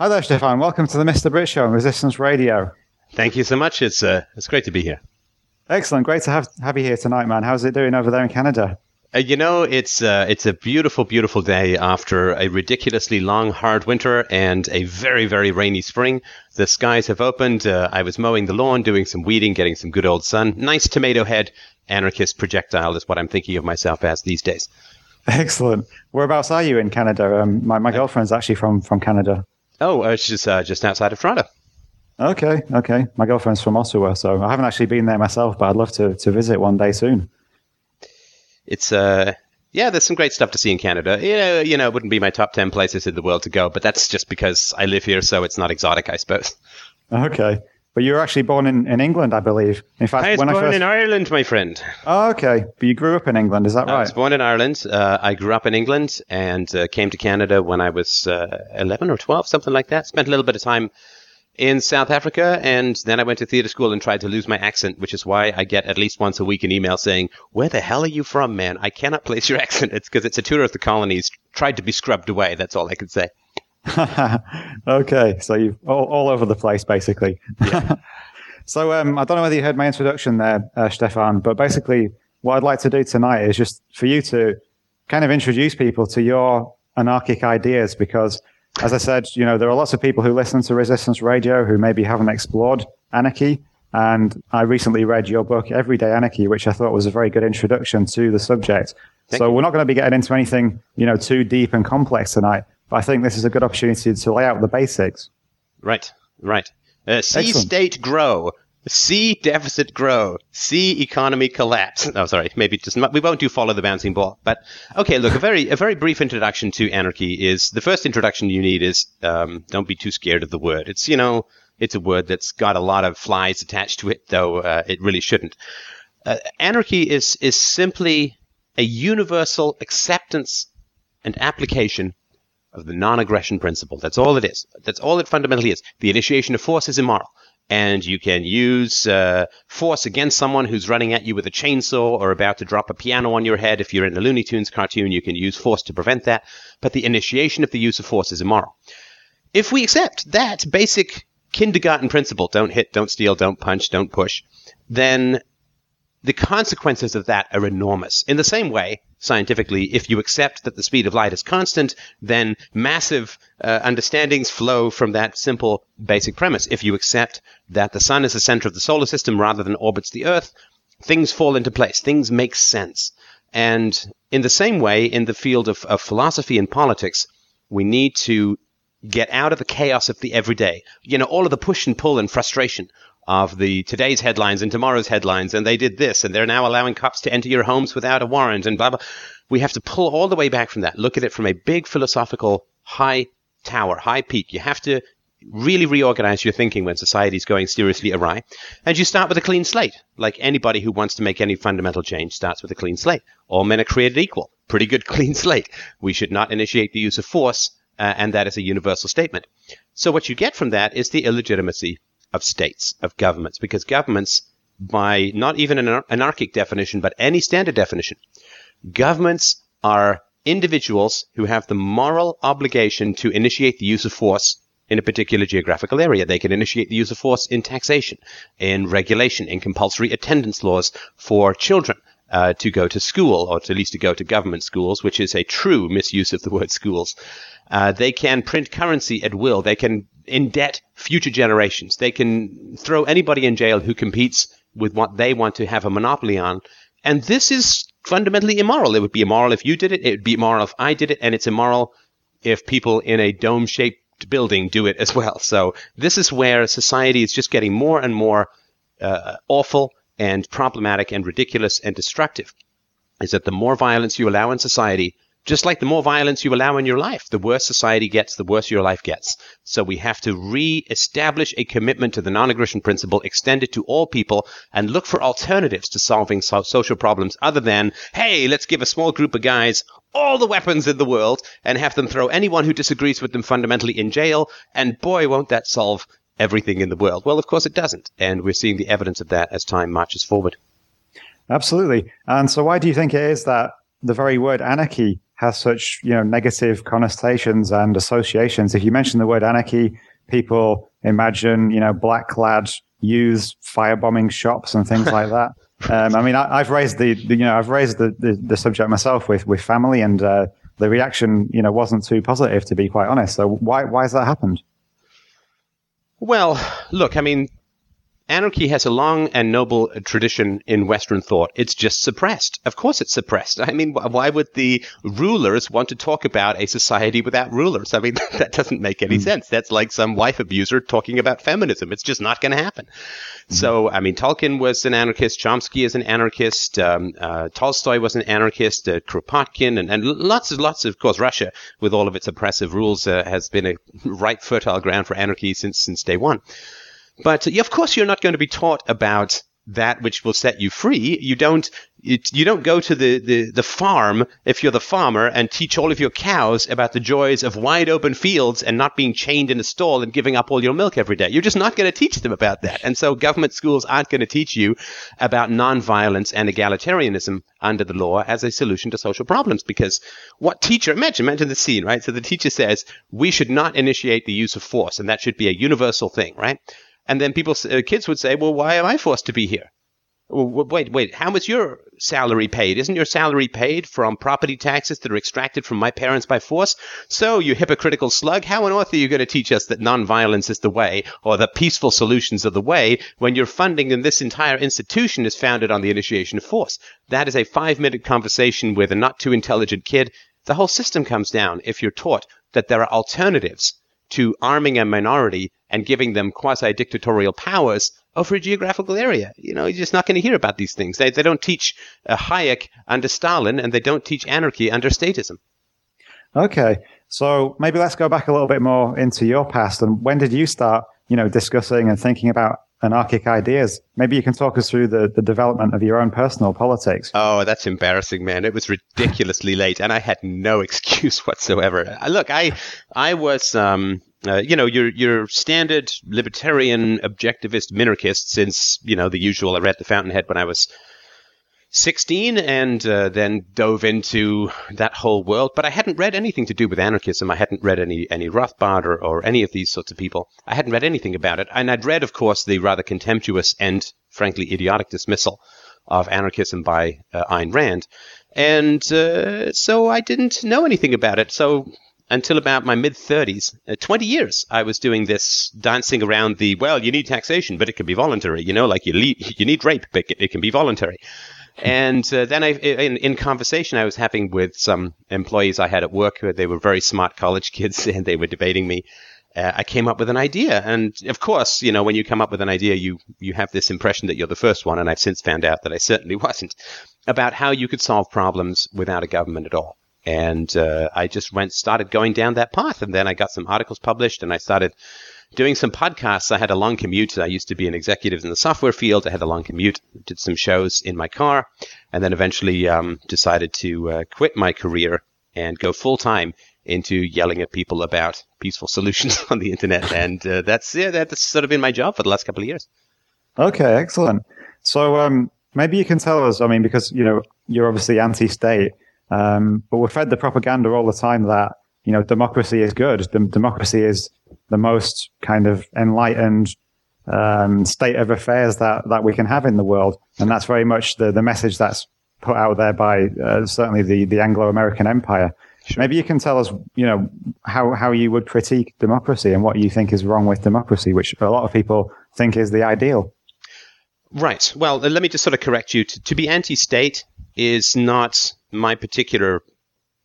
Hi there, Stefan. Welcome to the Mr. Brit Show on Resistance Radio. Thank you so much. It's uh, it's great to be here. Excellent. Great to have, have you here tonight, man. How's it doing over there in Canada? Uh, you know, it's uh, it's a beautiful, beautiful day after a ridiculously long, hard winter and a very, very rainy spring. The skies have opened. Uh, I was mowing the lawn, doing some weeding, getting some good old sun. Nice tomato head, anarchist projectile is what I'm thinking of myself as these days. Excellent. Whereabouts are you in Canada? Um, my my girlfriend's actually from from Canada. Oh, uh, it's just uh, just outside of Toronto. Okay, okay. My girlfriend's from Ottawa, so I haven't actually been there myself, but I'd love to to visit one day soon it's uh yeah, there's some great stuff to see in Canada. You know, you know, it wouldn't be my top ten places in the world to go, but that's just because I live here, so it's not exotic, I suppose. Okay. But you were actually born in, in England, I believe. In fact, I was when born I first... in Ireland, my friend. Oh, okay. But you grew up in England, is that right? I was born in Ireland. Uh, I grew up in England and uh, came to Canada when I was uh, 11 or 12, something like that. Spent a little bit of time in South Africa, and then I went to theater school and tried to lose my accent, which is why I get at least once a week an email saying, "Where the hell are you from, man? I cannot place your accent." It's because it's a tour of the colonies tried to be scrubbed away. That's all I can say. okay, so you all, all over the place, basically. Yeah. so um, I don't know whether you heard my introduction there, uh, Stefan, but basically, what I'd like to do tonight is just for you to kind of introduce people to your anarchic ideas because as I said, you know, there are lots of people who listen to Resistance Radio who maybe haven't explored anarchy. And I recently read your book, Everyday Anarchy, which I thought was a very good introduction to the subject. Thank so you. we're not going to be getting into anything, you know, too deep and complex tonight. But I think this is a good opportunity to lay out the basics. Right, right. Uh, see state grow See deficit grow. See economy collapse. Oh, sorry. Maybe just we won't do follow the bouncing ball. But okay, look, a very a very brief introduction to anarchy is the first introduction you need is um, don't be too scared of the word. It's you know it's a word that's got a lot of flies attached to it, though uh, it really shouldn't. Uh, anarchy is is simply a universal acceptance and application of the non-aggression principle. That's all it is. That's all it fundamentally is. The initiation of force is immoral and you can use uh, force against someone who's running at you with a chainsaw or about to drop a piano on your head. If you're in a Looney Tunes cartoon, you can use force to prevent that. But the initiation of the use of force is immoral. If we accept that basic kindergarten principle, don't hit, don't steal, don't punch, don't push, then the consequences of that are enormous. In the same way, scientifically, if you accept that the speed of light is constant, then massive uh, understandings flow from that simple basic premise. If you accept that the sun is the center of the solar system rather than orbits the earth, things fall into place. Things make sense. And in the same way, in the field of, of philosophy and politics, we need to get out of the chaos of the everyday. You know, all of the push and pull and frustration of the today's headlines and tomorrow's headlines, and they did this, and they're now allowing cops to enter your homes without a warrant, and blah blah. We have to pull all the way back from that. Look at it from a big philosophical high tower, high peak. You have to really reorganize your thinking when society is going seriously awry. And you start with a clean slate. Like anybody who wants to make any fundamental change starts with a clean slate. All men are created equal. Pretty good clean slate. We should not initiate the use of force, uh, and that is a universal statement. So what you get from that is the illegitimacy of states, of governments, because governments, by not even an anarchic definition, but any standard definition, governments are individuals who have the moral obligation to initiate the use of force in a particular geographical area. They can initiate the use of force in taxation, in regulation, in compulsory attendance laws for children. Uh, to go to school, or at least to go to government schools, which is a true misuse of the word schools. Uh, they can print currency at will. They can indebt future generations. They can throw anybody in jail who competes with what they want to have a monopoly on. And this is fundamentally immoral. It would be immoral if you did it. It would be immoral if I did it. And it's immoral if people in a dome shaped building do it as well. So this is where society is just getting more and more uh, awful and problematic and ridiculous and destructive. Is that the more violence you allow in society, just like the more violence you allow in your life, the worse society gets, the worse your life gets. So we have to re-establish a commitment to the non-aggression principle, extend it to all people, and look for alternatives to solving so- social problems other than, hey, let's give a small group of guys all the weapons in the world and have them throw anyone who disagrees with them fundamentally in jail, and boy, won't that solve everything in the world. Well, of course it doesn't, and we're seeing the evidence of that as time marches forward. Absolutely. And so why do you think it is that the very word anarchy has such you know negative connotations and associations. If you mention the word anarchy, people imagine you know black clad youths firebombing shops and things like that. Um, I mean, I, have raised the, the, you know I've raised the, the, the, subject myself with with family, and uh, the reaction you know wasn't too positive to be quite honest. So why why has that happened? Well, look, I mean, Anarchy has a long and noble tradition in Western thought. It's just suppressed. Of course it's suppressed. I mean, why would the rulers want to talk about a society without rulers? I mean, that doesn't make any mm. sense. That's like some wife abuser talking about feminism. It's just not going to happen. Mm. So, I mean, Tolkien was an anarchist. Chomsky is an anarchist. Um, uh, Tolstoy was an anarchist. Uh, Kropotkin and, and lots and lots of, of course, Russia with all of its oppressive rules uh, has been a ripe, fertile ground for anarchy since, since day one. But of course, you're not going to be taught about that which will set you free. You don't it, you don't go to the, the, the farm if you're the farmer and teach all of your cows about the joys of wide open fields and not being chained in a stall and giving up all your milk every day. You're just not going to teach them about that. And so government schools aren't going to teach you about nonviolence and egalitarianism under the law as a solution to social problems because what teacher imagine imagine the scene right so the teacher says we should not initiate the use of force and that should be a universal thing right and then people, uh, kids would say, well, why am I forced to be here? Well, wait, wait, how was your salary paid? Isn't your salary paid from property taxes that are extracted from my parents by force? So, you hypocritical slug, how on earth are you going to teach us that nonviolence is the way or that peaceful solutions are the way when your funding in this entire institution is founded on the initiation of force? That is a five minute conversation with a not too intelligent kid. The whole system comes down if you're taught that there are alternatives to arming a minority and giving them quasi dictatorial powers over a geographical area. You know, you're just not going to hear about these things. They, they don't teach uh, Hayek under Stalin and they don't teach anarchy under statism. Okay. So maybe let's go back a little bit more into your past and when did you start, you know, discussing and thinking about anarchic ideas. Maybe you can talk us through the, the development of your own personal politics. Oh, that's embarrassing, man. It was ridiculously late and I had no excuse whatsoever. Uh, look, I, I was, um, uh, you know, your your standard libertarian objectivist minarchist since you know the usual. I read The Fountainhead when I was 16 and uh, then dove into that whole world. But I hadn't read anything to do with anarchism. I hadn't read any any Rothbard or, or any of these sorts of people. I hadn't read anything about it, and I'd read, of course, the rather contemptuous and frankly idiotic dismissal of anarchism by uh, Ayn Rand. And uh, so I didn't know anything about it. So until about my mid 30s, uh, 20 years, I was doing this dancing around the, well, you need taxation, but it can be voluntary. You know, like you, le- you need rape, but it can be voluntary. And uh, then I, in, in conversation I was having with some employees I had at work, who they were very smart college kids, and they were debating me. Uh, I came up with an idea, and of course, you know, when you come up with an idea, you you have this impression that you're the first one, and I've since found out that I certainly wasn't. About how you could solve problems without a government at all. And uh, I just went, started going down that path. And then I got some articles published and I started doing some podcasts. I had a long commute. I used to be an executive in the software field. I had a long commute, did some shows in my car, and then eventually um, decided to uh, quit my career and go full time into yelling at people about peaceful solutions on the internet. And uh, that's yeah, that's sort of been my job for the last couple of years. Okay, excellent. So um, maybe you can tell us. I mean, because you know you're obviously anti-state. Um, but we're fed the propaganda all the time that you know democracy is good. The, democracy is the most kind of enlightened um, state of affairs that that we can have in the world, and that's very much the the message that's put out there by uh, certainly the the Anglo American Empire. Sure. Maybe you can tell us, you know, how how you would critique democracy and what you think is wrong with democracy, which a lot of people think is the ideal. Right. Well, let me just sort of correct you. To, to be anti-state is not my particular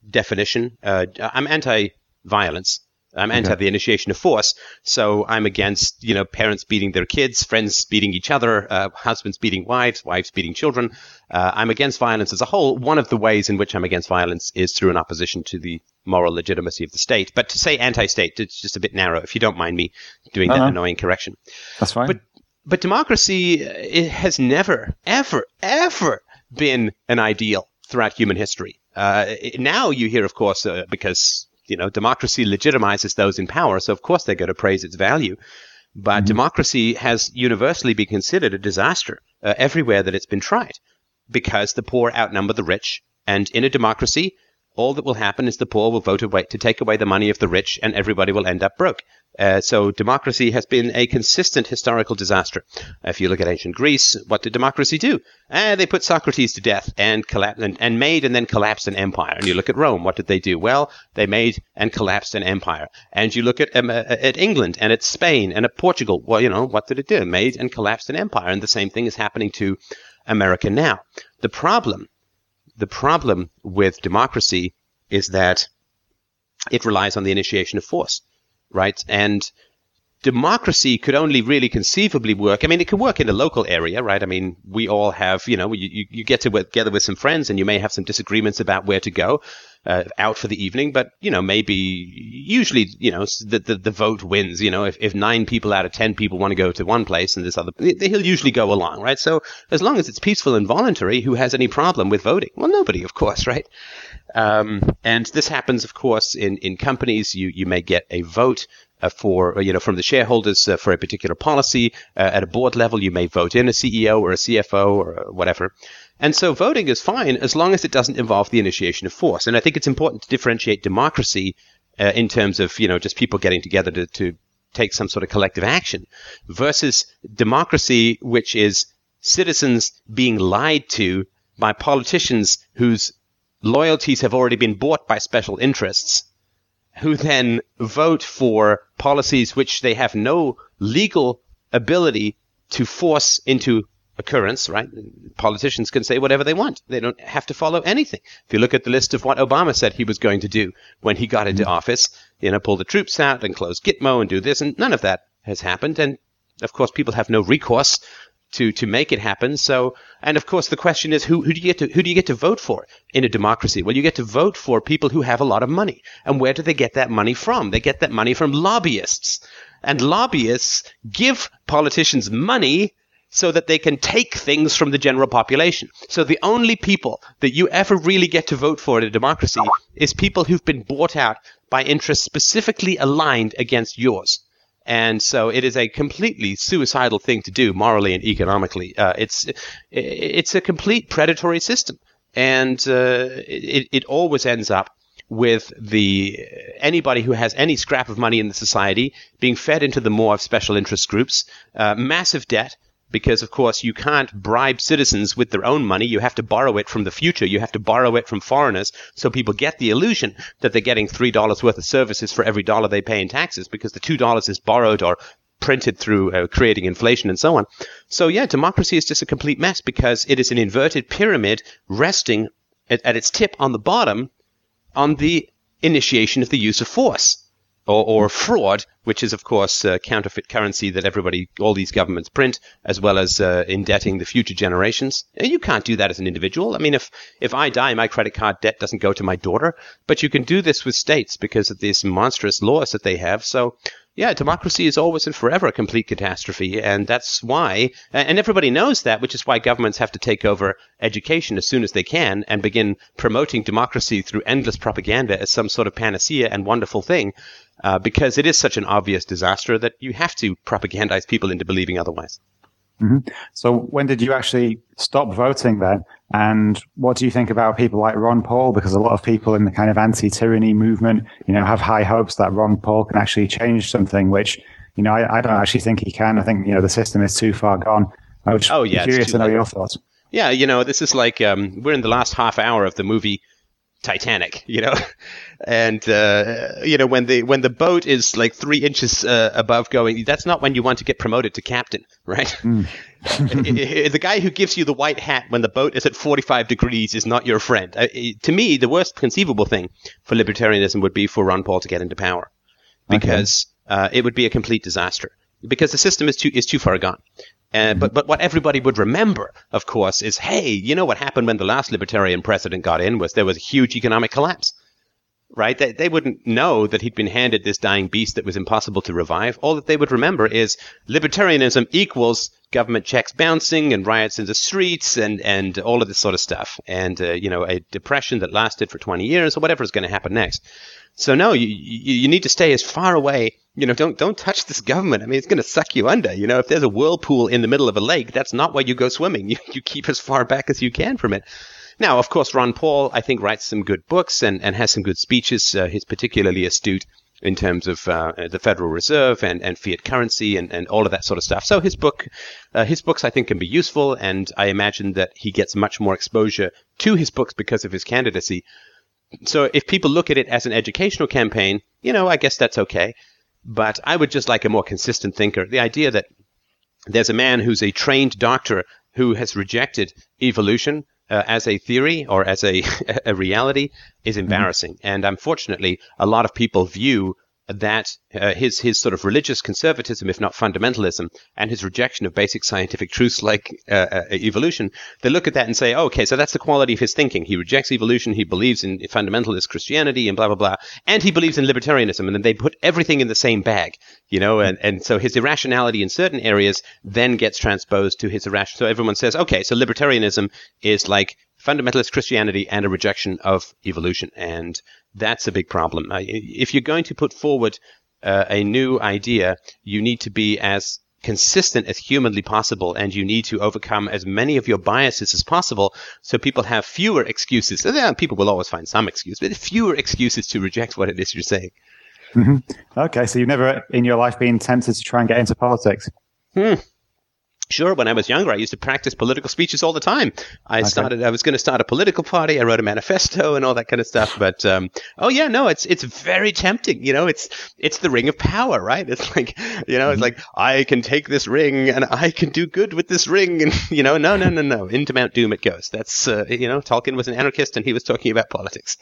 definition. Uh, I'm anti-violence. I'm anti the initiation of force. So I'm against, you know, parents beating their kids, friends beating each other, uh, husbands beating wives, wives beating children. Uh, I'm against violence as a whole. One of the ways in which I'm against violence is through an opposition to the moral legitimacy of the state. But to say anti-state, it's just a bit narrow. If you don't mind me doing uh-huh. that annoying correction. That's fine. But but democracy uh, has never, ever, ever been an ideal throughout human history. Uh, now you hear, of course, uh, because you know democracy legitimizes those in power, so of course they're going to praise its value. But mm-hmm. democracy has universally been considered a disaster uh, everywhere that it's been tried, because the poor outnumber the rich, and in a democracy, all that will happen is the poor will vote away to take away the money of the rich and everybody will end up broke. Uh, so democracy has been a consistent historical disaster. If you look at ancient Greece, what did democracy do? Uh, they put Socrates to death and, collapsed and, and made and then collapsed an empire. And you look at Rome, what did they do? Well, they made and collapsed an empire. And you look at um, uh, at England and at Spain and at Portugal. Well, you know what did it do? Made and collapsed an empire. And the same thing is happening to America now. The problem, the problem with democracy is that it relies on the initiation of force right? And democracy could only really conceivably work. I mean, it could work in a local area, right? I mean, we all have, you know, you, you get together with some friends and you may have some disagreements about where to go uh, out for the evening, but, you know, maybe usually, you know, the, the, the, vote wins. You know, if, if nine people out of 10 people want to go to one place and this other, he'll usually go along, right? So as long as it's peaceful and voluntary, who has any problem with voting? Well, nobody, of course, right? Um, and this happens, of course, in, in companies. You, you may get a vote for, you know, from the shareholders uh, for a particular policy. Uh, at a board level, you may vote in a CEO or a CFO or whatever. And so voting is fine as long as it doesn't involve the initiation of force. And I think it's important to differentiate democracy uh, in terms of, you know, just people getting together to, to take some sort of collective action versus democracy, which is citizens being lied to by politicians whose loyalties have already been bought by special interests, who then vote for policies which they have no legal ability to force into occurrence, right? Politicians can say whatever they want. They don't have to follow anything. If you look at the list of what Obama said he was going to do when he got into mm-hmm. office, you know, pull the troops out and close Gitmo and do this, and none of that has happened. And of course, people have no recourse to to make it happen. So, and of course, the question is who who do you get to who do you get to vote for in a democracy? Well, you get to vote for people who have a lot of money, and where do they get that money from? They get that money from lobbyists, and lobbyists give politicians money so that they can take things from the general population. So the only people that you ever really get to vote for in a democracy is people who've been bought out by interests specifically aligned against yours. And so it is a completely suicidal thing to do morally and economically. Uh, it's it's a complete predatory system, and uh, it it always ends up with the anybody who has any scrap of money in the society being fed into the more of special interest groups, uh, massive debt, because of course you can't bribe citizens with their own money. You have to borrow it from the future. You have to borrow it from foreigners so people get the illusion that they're getting $3 worth of services for every dollar they pay in taxes because the $2 is borrowed or printed through uh, creating inflation and so on. So yeah, democracy is just a complete mess because it is an inverted pyramid resting at, at its tip on the bottom on the initiation of the use of force or, or fraud, which is, of course, uh, counterfeit currency that everybody, all these governments print, as well as uh, indebting the future generations. You can't do that as an individual. I mean, if, if I die, my credit card debt doesn't go to my daughter, but you can do this with states because of these monstrous laws that they have. So yeah, democracy is always and forever a complete catastrophe. And that's why, and everybody knows that, which is why governments have to take over education as soon as they can and begin promoting democracy through endless propaganda as some sort of panacea and wonderful thing. Uh, because it is such an obvious disaster that you have to propagandize people into believing otherwise. Mm-hmm. So, when did you actually stop voting then? And what do you think about people like Ron Paul? Because a lot of people in the kind of anti-tyranny movement, you know, have high hopes that Ron Paul can actually change something, which, you know, I, I don't actually think he can. I think, you know, the system is too far gone. I was oh, yeah, curious to know late. your thoughts. Yeah, you know, this is like um, we're in the last half hour of the movie Titanic, you know, and uh, you know when the when the boat is like three inches uh, above going, that's not when you want to get promoted to captain, right? Mm. the guy who gives you the white hat when the boat is at 45 degrees is not your friend. Uh, to me, the worst conceivable thing for libertarianism would be for Ron Paul to get into power, because okay. Uh, it would be a complete disaster. Because the system is too is too far gone. Uh, but but what everybody would remember, of course, is hey, you know what happened when the last libertarian president got in was there was a huge economic collapse, right? They they wouldn't know that he'd been handed this dying beast that was impossible to revive. All that they would remember is libertarianism equals government checks bouncing and riots in the streets and and all of this sort of stuff, and uh, you know a depression that lasted for 20 years or whatever is going to happen next. So no, you, you, you need to stay as far away. You know, don't don't touch this government. I mean, it's going to suck you under. You know, if there's a whirlpool in the middle of a lake, that's not where you go swimming. You you keep as far back as you can from it. Now, of course, Ron Paul, I think, writes some good books and, and has some good speeches. Uh, he's particularly astute in terms of uh, the Federal Reserve and, and fiat currency and, and all of that sort of stuff. So his book, uh, his books, I think, can be useful, and I imagine that he gets much more exposure to his books because of his candidacy. So if people look at it as an educational campaign, you know, I guess that's okay. But I would just like a more consistent thinker. The idea that there's a man who's a trained doctor who has rejected evolution uh, as a theory or as a, a reality is mm-hmm. embarrassing. And unfortunately, a lot of people view that uh, his his sort of religious conservatism, if not fundamentalism, and his rejection of basic scientific truths like uh, uh, evolution, they look at that and say, oh, okay, so that's the quality of his thinking. He rejects evolution, he believes in fundamentalist Christianity, and blah blah blah, and he believes in libertarianism, and then they put everything in the same bag, you know, and and so his irrationality in certain areas then gets transposed to his irrational. So everyone says, okay, so libertarianism is like fundamentalist Christianity and a rejection of evolution. And that's a big problem. Uh, if you're going to put forward uh, a new idea, you need to be as consistent as humanly possible and you need to overcome as many of your biases as possible so people have fewer excuses. People will always find some excuse, but fewer excuses to reject what it is you're saying. Mm-hmm. Okay, so you've never in your life been tempted to try and get into politics? Hmm. Sure, when I was younger, I used to practice political speeches all the time. I okay. started, I was going to start a political party. I wrote a manifesto and all that kind of stuff. But, um, oh yeah, no, it's, it's very tempting. You know, it's, it's the ring of power, right? It's like, you know, it's mm-hmm. like, I can take this ring and I can do good with this ring. And, you know, no, no, no, no. Into Mount Doom it goes. That's, uh, you know, Tolkien was an anarchist and he was talking about politics.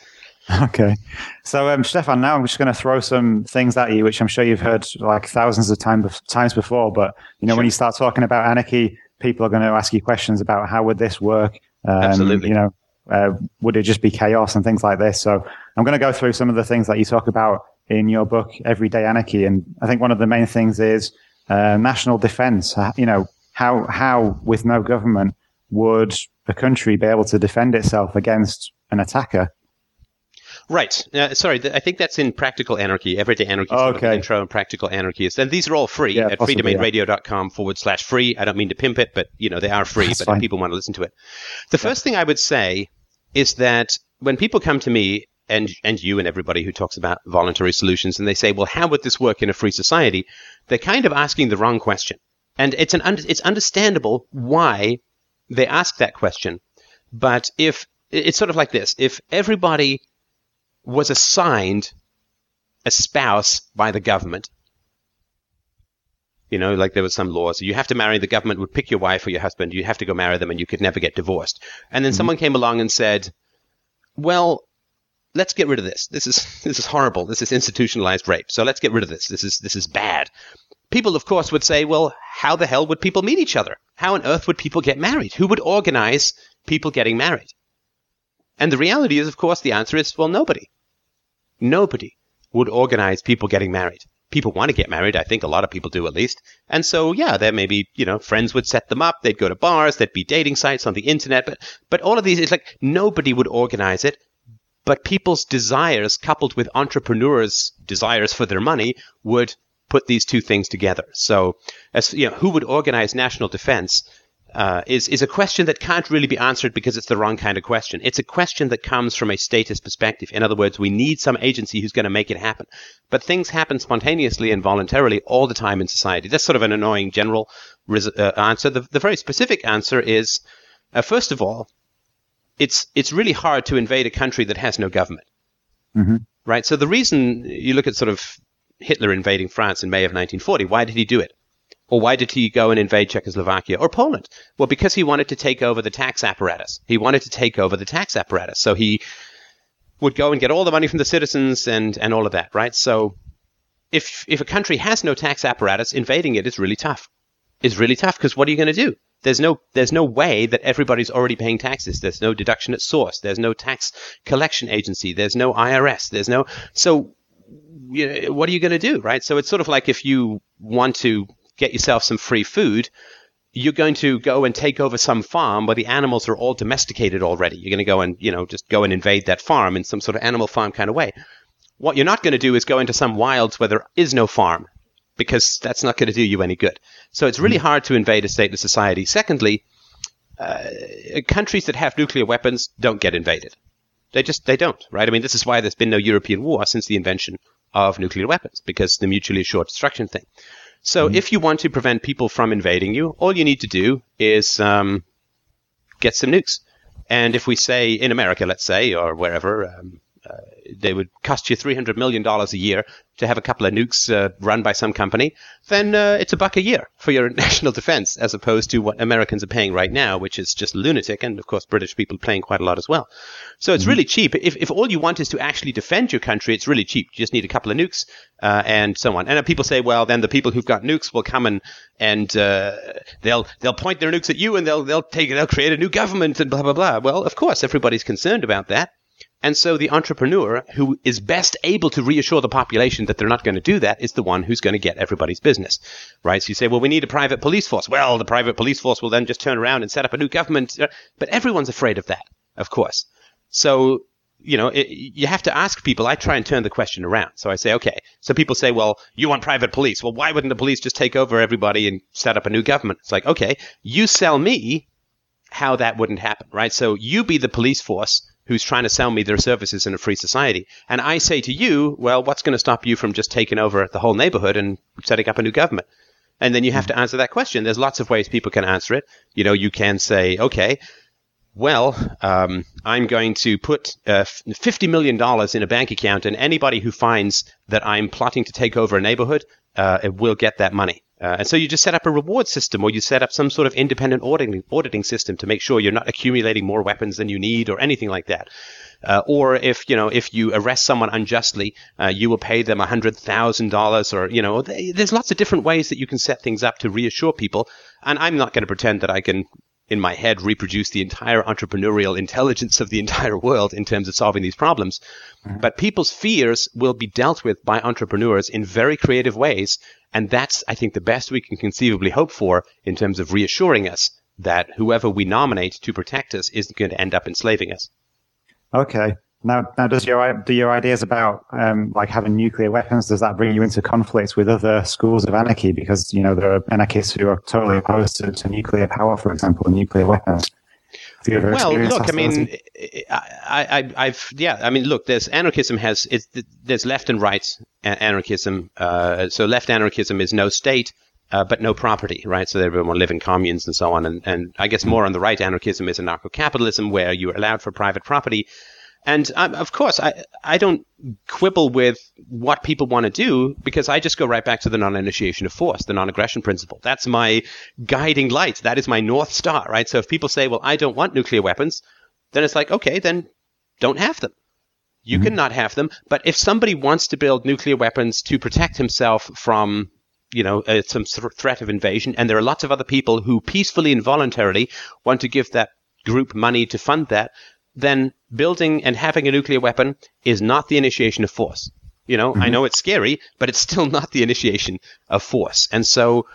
Okay. So, um, Stefan, now I'm just going to throw some things at you, which I'm sure you've heard like thousands of time, times before. But, you know, sure. when you start talking about anarchy, people are going to ask you questions about how would this work? Um, Absolutely. You know, uh, would it just be chaos and things like this? So I'm going to go through some of the things that you talk about in your book, Everyday Anarchy. And I think one of the main things is uh, national defense. You know, how, how with no government would a country be able to defend itself against an attacker? Right. Uh, sorry, th- I think that's in Practical Anarchy. Everyday Anarchy is okay. intro and Practical Anarchist. And these are all free yeah, at freedomainradio.com forward slash free. I don't mean to pimp it, but, you know, they are free, that's but fine. people want to listen to it. The first thing I would say is that when people come to me and and you and everybody who talks about voluntary solutions and they say, well, how would this work in a free society? They're kind of asking the wrong question. And it's an un- it's understandable why they ask that question. But if it's sort of like this, if everybody was assigned a spouse by the government. You know, like there was some laws. You have to marry, the government would pick your wife or your husband. You have to go marry them and you could never get divorced. And then mm-hmm. someone came along and said, well, let's get rid of this. This is, this is horrible. This is institutionalized rape. So let's get rid of this. This is, this is bad. People, of course, would say, well, how the hell would people meet each other? How on earth would people get married? Who would organize people getting married? And the reality is, of course, the answer is, well, nobody. Nobody would organize people getting married. People want to get married. I think a lot of people do at least. And so, yeah, there may be, you know, friends would set them up. They'd go to bars. There'd be dating sites on the internet. But, but all of these, it's like nobody would organize it. But people's desires coupled with entrepreneurs' desires for their money would put these two things together. So, as you know, who would organize national defense? Uh, is is a question that can't really be answered because it's the wrong kind of question. It's a question that comes from a statist perspective. In other words, we need some agency who's going to make it happen. But things happen spontaneously and voluntarily all the time in society. That's sort of an annoying general res- uh, answer. The, the, very specific answer is, uh, first of all, it's it's really hard to invade a country that has no government. Mm-hmm. Right. So the reason you look at sort of Hitler invading France in May of 1940, why did he do it? Or why did he go and invade Czechoslovakia or Poland? Well, because he wanted to take over the tax apparatus. He wanted to take over the tax apparatus. So he would go and get all the money from the citizens and, and all of that, right? So if, if a country has no tax apparatus, invading it is really tough. It's really tough because what are you going to do? There's no, there's no way that everybody's already paying taxes. There's no deduction at source. There's no tax collection agency. There's no IRS. There's no, so you know, what are you going to do, right? So it's sort of like if you want to get yourself some free food, you're going to go and take over some farm where the animals are all domesticated already. You're going to go and, you know, just go and invade that farm in some sort of animal farm kind of way. What you're not going to do is go into some wilds where there is no farm because that's not going to do you any good. So it's really hard to invade a stateless society. Secondly, uh, countries that have nuclear weapons don't get invaded. They just they don't, right? I mean, this is why there's been no European war since the invention of nuclear weapons because the mutually assured destruction thing. So mm-hmm. if you want to prevent people from invading you, all you need to do is um, get some nukes. And if we say in America, let's say, or wherever, um, uh, they would cost you $300 million a year to have a couple of nukes uh, run by some company, then uh, it's a buck a year for your national defense, as opposed to what Americans are paying right now, which is just lunatic. And of course, British people are paying quite a lot as well. So it's mm-hmm. really cheap. If, if all you want is to actually defend your country, it's really cheap. You just need a couple of nukes uh, and so on. And people say, well, then the people who've got nukes will come and and uh, they'll they'll point their nukes at you and they'll they'll take they'll create a new government and blah blah blah. Well, of course, everybody's concerned about that. And so the entrepreneur who is best able to reassure the population that they're not going to do that is the one who's going to get everybody's business, right? So you say, well, we need a private police force. Well, the private police force will then just turn around and set up a new government. Uh, but everyone's afraid of that, of course. So, you know, it, you have to ask people. I try and turn the question around. So I say, okay. So people say, well, you want private police. Well, why wouldn't the police just take over everybody and set up a new government? It's like, okay, you sell me how that wouldn't happen, right? So you be the police force who's trying to sell me their services in a free society. And I say to you, well, what's going to stop you from just taking over the whole neighborhood and setting up a new government? And then you have to answer that question. There's lots of ways people can answer it. You know, you can say, okay, well, um, I'm going to put uh, $50 million in a bank account, and anybody who finds that I'm plotting to take over a neighborhood uh, will get that money. Uh, and so you just set up a reward system or you set up some sort of independent auditing, auditing system to make sure you're not accumulating more weapons than you need or anything like that. Uh, or if you know if you arrest someone unjustly, uh, you will pay them hundred thousand dollars, or you know, there's lots of different ways that you can set things up to reassure people. And I'm not going to pretend that I can in my head reproduce the entire entrepreneurial intelligence of the entire world in terms of solving these problems. Mm-hmm. But people's fears will be dealt with by entrepreneurs in very creative ways. And that's, I think, the best we can conceivably hope for in terms of reassuring us that whoever we nominate to protect us isn't going to end up enslaving us. Okay. Now, now, does your do your ideas about um, like having nuclear weapons does that bring you into conflict with other schools of anarchy? Because you know there are anarchists who are totally opposed to, to nuclear power, for example, nuclear weapons. Well, look, I mean, I, I, have yeah, I mean, look, there's anarchism has it's there's left and right anarchism. Uh, so left anarchism is no state, uh, but no property, right? So everyone live in communes and so on. And, and I guess more on the right anarchism is anarcho-capitalism, where you're allowed for private property, and um, of course, I, I don't quibble with what people want to do because I just go right back to the non-initiation of force, the non-aggression principle. That's my guiding light. That is my north star, right? So if people say, well, I don't want nuclear weapons, then it's like, okay, then don't have them. You mm-hmm. can not have them. But if somebody wants to build nuclear weapons to protect himself from you know, uh, some th- threat of invasion, and there are lots of other people who peacefully and voluntarily want to give that group money to fund that, then building and having a nuclear weapon is not the initiation of force. You know, mm-hmm. I know it's scary, but it's still not the initiation of force. And so,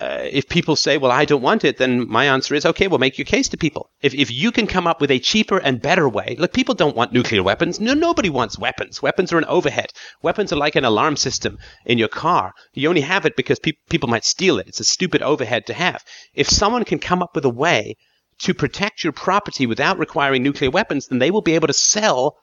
uh, if people say, well, I don't want it, then my answer is, okay, well, make your case to people. If, if you can come up with a cheaper and better way, look, people don't want nuclear weapons. No, nobody wants weapons. Weapons are an overhead. Weapons are like an alarm system in your car. You only have it because pe- people might steal it. It's a stupid overhead to have. If someone can come up with a way to protect your property without requiring nuclear weapons, then they will be able to sell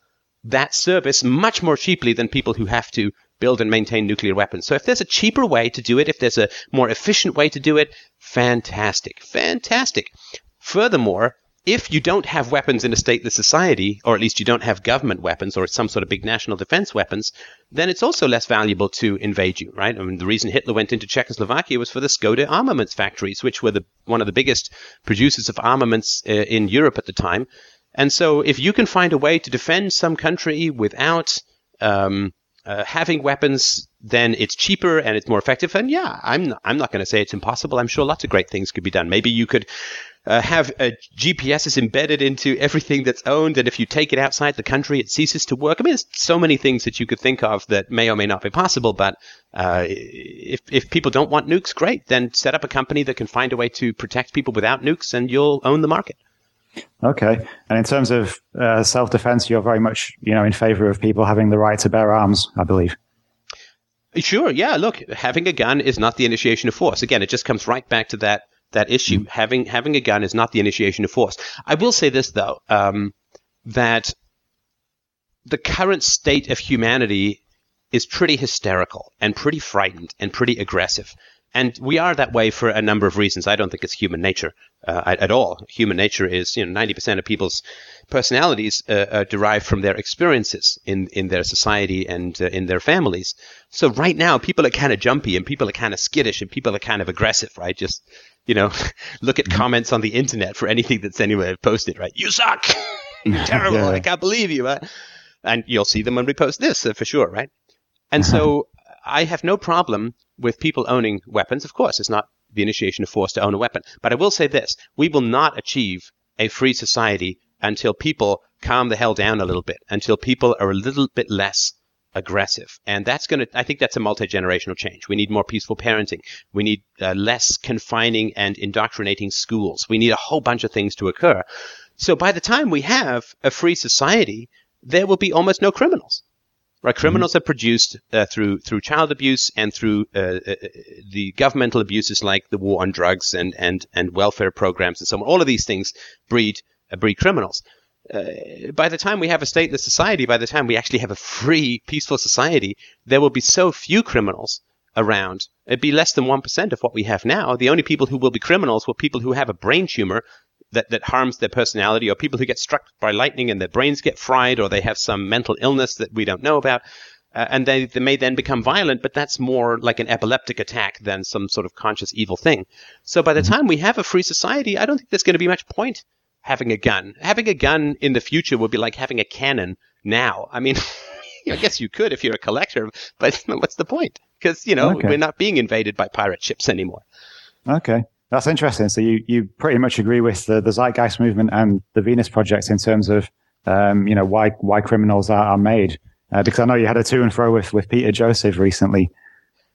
that service much more cheaply than people who have to build and maintain nuclear weapons. So if there's a cheaper way to do it, if there's a more efficient way to do it, fantastic, fantastic. Furthermore, if you don't have weapons in a stateless society, or at least you don't have government weapons or some sort of big national defense weapons, then it's also less valuable to invade you, right? I mean, the reason Hitler went into Czechoslovakia was for the Skoda armaments factories, which were the, one of the biggest producers of armaments uh, in Europe at the time. And so if you can find a way to defend some country without um, uh, having weapons, then it's cheaper and it's more effective. And yeah, I'm I'm not going to say it's impossible. I'm sure lots of great things could be done. Maybe you could uh, have uh, GPS is embedded into everything that's owned, and if you take it outside the country, it ceases to work. I mean, there's so many things that you could think of that may or may not be possible. But uh, if if people don't want nukes, great. Then set up a company that can find a way to protect people without nukes, and you'll own the market. Okay. And in terms of uh, self-defense, you're very much, you know, in favor of people having the right to bear arms, I believe. Sure. Yeah. Look, having a gun is not the initiation of force. Again, it just comes right back to that that issue. Mm-hmm. Having having a gun is not the initiation of force. I will say this though, um, that the current state of humanity is pretty hysterical and pretty frightened and pretty aggressive. And we are that way for a number of reasons. I don't think it's human nature uh, at, all. Human nature is, you know, 90% of people's personalities uh, uh, derive from their experiences in, in their society and uh, in their families. So right now, people are kind of jumpy and people are kind of skittish and people are kind of aggressive, right? Just, you know, look at comments on the internet for anything that's anywhere posted, right? You suck! You're terrible! yeah. I can't believe you! Right? And you'll see them when we post this uh, for sure, right? And so I have no problem with people owning weapons. Of course, it's not the initiation of force to own a weapon. But I will say this we will not achieve a free society until people calm the hell down a little bit, until people are a little bit less aggressive. And that's going to, I think that's a multi generational change. We need more peaceful parenting. We need uh, less confining and indoctrinating schools. We need a whole bunch of things to occur. So by the time we have a free society, there will be almost no criminals. Right, mm-hmm. criminals mm-hmm. are produced uh, through through child abuse and through uh, uh, uh, the governmental abuses like the war on drugs and and and welfare programs and so on. All of these things breed uh, breed criminals. Uh, by the time we have a stateless society, by the time we actually have a free, peaceful society, there will be so few criminals around. It'd be less than 1% of what we have now. The only people who will be criminals will be people who have a brain tumor that, that harms their personality or people who get struck by lightning and their brains get fried or they have some mental illness that we don't know about. Uh, and they, they may then become violent, but that's more like an epileptic attack than some sort of conscious evil thing. So by the mm-hmm. time we have a free society, I don't think there's going to be much point having a gun. Having a gun in the future would be like having a cannon now. I mean, I guess you could if you're a collector, but what's the point? Because, you know, okay. we're not being invaded by pirate ships anymore. Okay. That's interesting. So you, you pretty much agree with the, the Zeitgeist movement and the Venus Project in terms of, um, you know, why, why criminals are, are made. Uh, because I know you had a to and fro with, with Peter Joseph recently.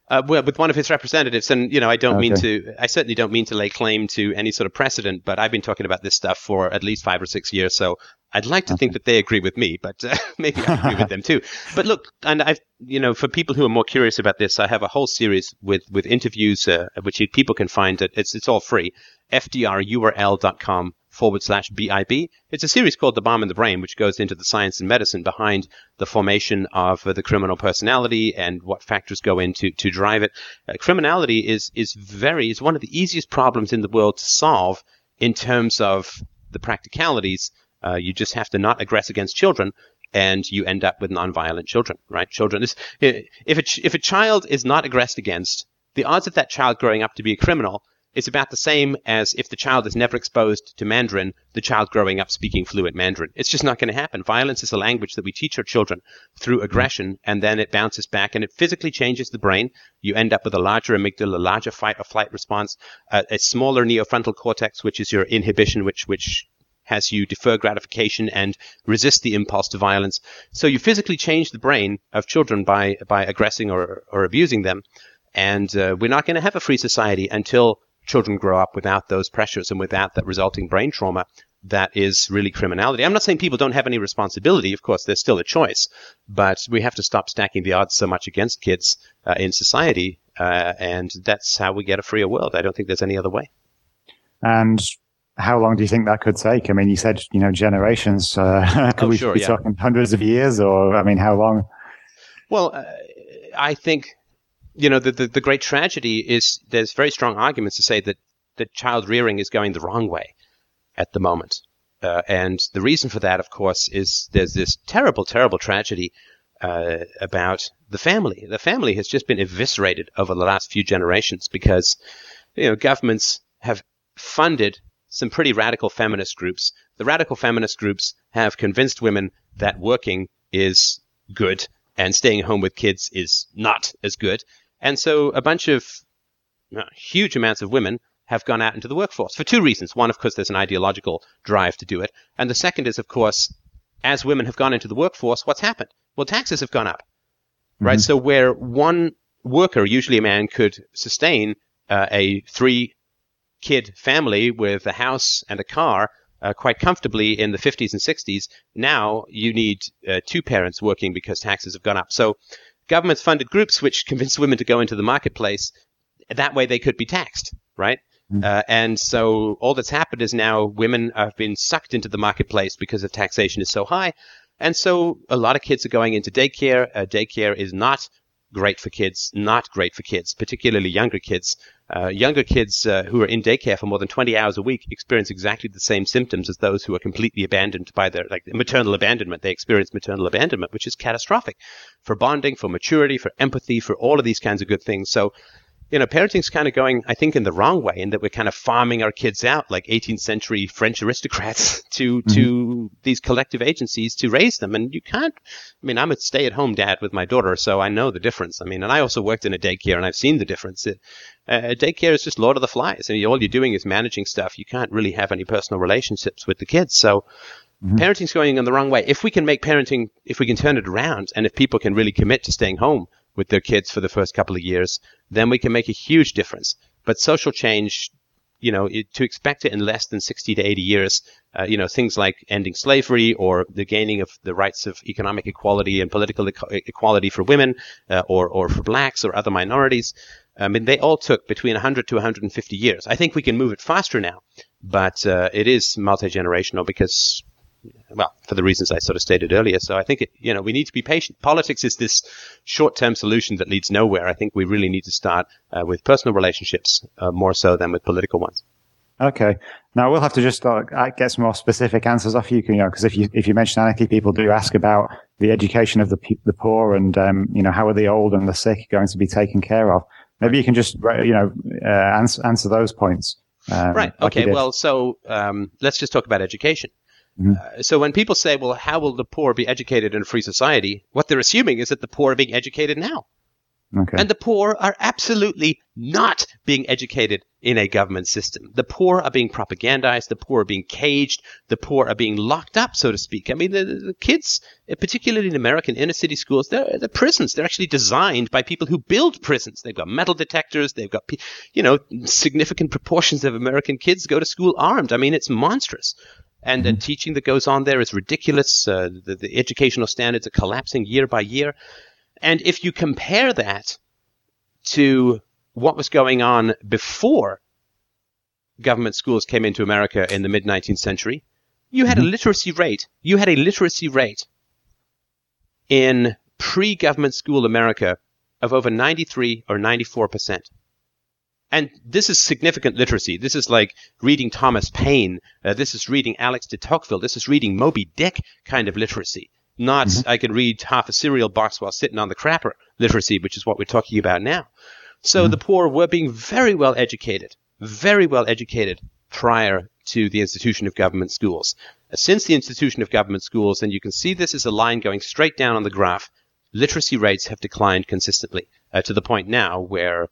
Uh, with one of his representatives, and you know, I don't okay. mean to, I certainly don't mean to lay claim to any sort of precedent, but I've been talking about this stuff for at least five or six years, so I'd like to okay. think that they agree with me, but uh, maybe I agree with them too. But look, and I've, you know, for people who are more curious about this, I have a whole series with with interviews, uh, which people can find. It. It's it's all free. FDRURL.com forward slash BIB. It's a series called The Bomb in the Brain, which goes into the science and medicine behind the formation of the criminal personality and what factors go into to drive it. Uh, criminality is, is very, is one of the easiest problems in the world to solve in terms of the practicalities. Uh, you just have to not aggress against children and you end up with nonviolent children, right? Children is, if a, if a child is not aggressed against, the odds of that child growing up to be a criminal is about the same as if the child is never exposed to Mandarin, the child growing up speaking fluent Mandarin. It's just not going to happen. Violence is a language that we teach our children through aggression, and then it bounces back and it physically changes the brain. You end up with a larger amygdala, a larger fight or flight response, uh, a smaller neofrontal cortex, which is your inhibition, which which has you defer gratification and resist the impulse to violence. So you physically change the brain of children by by aggressing or or abusing them. And uh, we're not going to have a free society until children grow up without those pressures and without that resulting brain trauma that is really criminality. I'm not saying people don't have any responsibility. Of course, there's still a choice, but we have to stop stacking the odds so much against kids uh, in society, uh, and that's how we get a freer world. I don't think there's any other way. And how long do you think that could take? I mean, you said you know generations. Uh, could oh, we sure, be yeah. talking hundreds of years, or I mean, how long? Well, uh, I think you know, the, the, the great tragedy is there's very strong arguments to say that, that child rearing is going the wrong way at the moment. Uh, and the reason for that, of course, is there's this terrible, terrible tragedy uh, about the family. The family has just been eviscerated over the last few generations because, you know, governments have funded some pretty radical feminist groups. The radical feminist groups have convinced women that working is good and staying home with kids is not as good. And so a bunch of uh, huge amounts of women have gone out into the workforce for two reasons. One, of course, there's an ideological drive to do it. And the second is, of course, as women have gone into the workforce, what's happened? Well, taxes have gone up, right? Mm-hmm. So where one worker, usually a man, could sustain uh, a three kid family with a house and a car uh, quite comfortably in the 50s and 60s, now you need uh, two parents working because taxes have gone up. So governments funded groups which convinced women to go into the marketplace. That way they could be taxed, right? Mm. Uh, and so all that's happened is now women have been sucked into the marketplace because the taxation is so high. And so a lot of kids are going into daycare. Uh, daycare is not great for kids, not great for kids, particularly younger kids. Uh, younger kids uh, who are in daycare for more than 20 hours a week experience exactly the same symptoms as those who are completely abandoned by their like maternal abandonment. They experience maternal abandonment, which is catastrophic for bonding, for maturity, for empathy, for all of these kinds of good things. So you know, parenting's kind of going, I think, in the wrong way, in that we're kind of farming our kids out like 18th century French aristocrats to mm-hmm. to these collective agencies to raise them. And you can't. I mean, I'm a stay-at-home dad with my daughter, so I know the difference. I mean, and I also worked in a daycare, and I've seen the difference. It, uh, daycare is just Lord of the Flies. Mean, all you're doing is managing stuff. You can't really have any personal relationships with the kids. So. Mm-hmm. Parenting's going in the wrong way. If we can make parenting, if we can turn it around, and if people can really commit to staying home with their kids for the first couple of years, then we can make a huge difference. But social change, you know, it, to expect it in less than 60 to 80 years, uh, you know, things like ending slavery or the gaining of the rights of economic equality and political equality for women uh, or, or for blacks or other minorities, I mean, they all took between 100 to 150 years. I think we can move it faster now, but uh, it is multi-generational because well, for the reasons I sort of stated earlier. So I think, it, you know, we need to be patient. Politics is this short-term solution that leads nowhere. I think we really need to start uh, with personal relationships uh, more so than with political ones. Okay. Now we'll have to just uh, get some more specific answers off you, you know, because if you if you mention anarchy, people do ask about the education of the the poor and um, you know how are the old and the sick going to be taken care of. Maybe you can just you know uh, answer answer those points. Um, right. Okay. Like well, so um, let's just talk about education. Mm-hmm. Uh, so when people say, well, how will the poor be educated in a free society? What they're assuming is that the poor are being educated now. Okay. And the poor are absolutely not being educated in a government system. The poor are being propagandized. The poor are being caged. The poor are being locked up, so to speak. I mean, the, the kids, particularly in American inner city schools, they're, they're prisons. They're actually designed by people who build prisons. They've got metal detectors. They've got, you know, significant proportions of American kids go to school armed. I mean, it's monstrous and the mm-hmm. teaching that goes on there is ridiculous. Uh, the, the, educational standards are collapsing year by year. And if you compare that to what was going on before government schools came into America in the mid 19th century, you had a mm-hmm. literacy rate. You had a literacy rate in pre-government school America of over 93 or 94 percent and this is significant literacy. This is like reading Thomas Paine. Uh, this is reading Alexis de Tocqueville. This is reading Moby Dick kind of literacy. Not mm-hmm. I can read half a cereal box while sitting on the crapper literacy, which is what we're talking about now. So mm-hmm. the poor were being very well educated, very well educated prior to the institution of government schools. Uh, since the institution of government schools, and you can see this as a line going straight down on the graph, literacy rates have declined consistently uh, to the point now where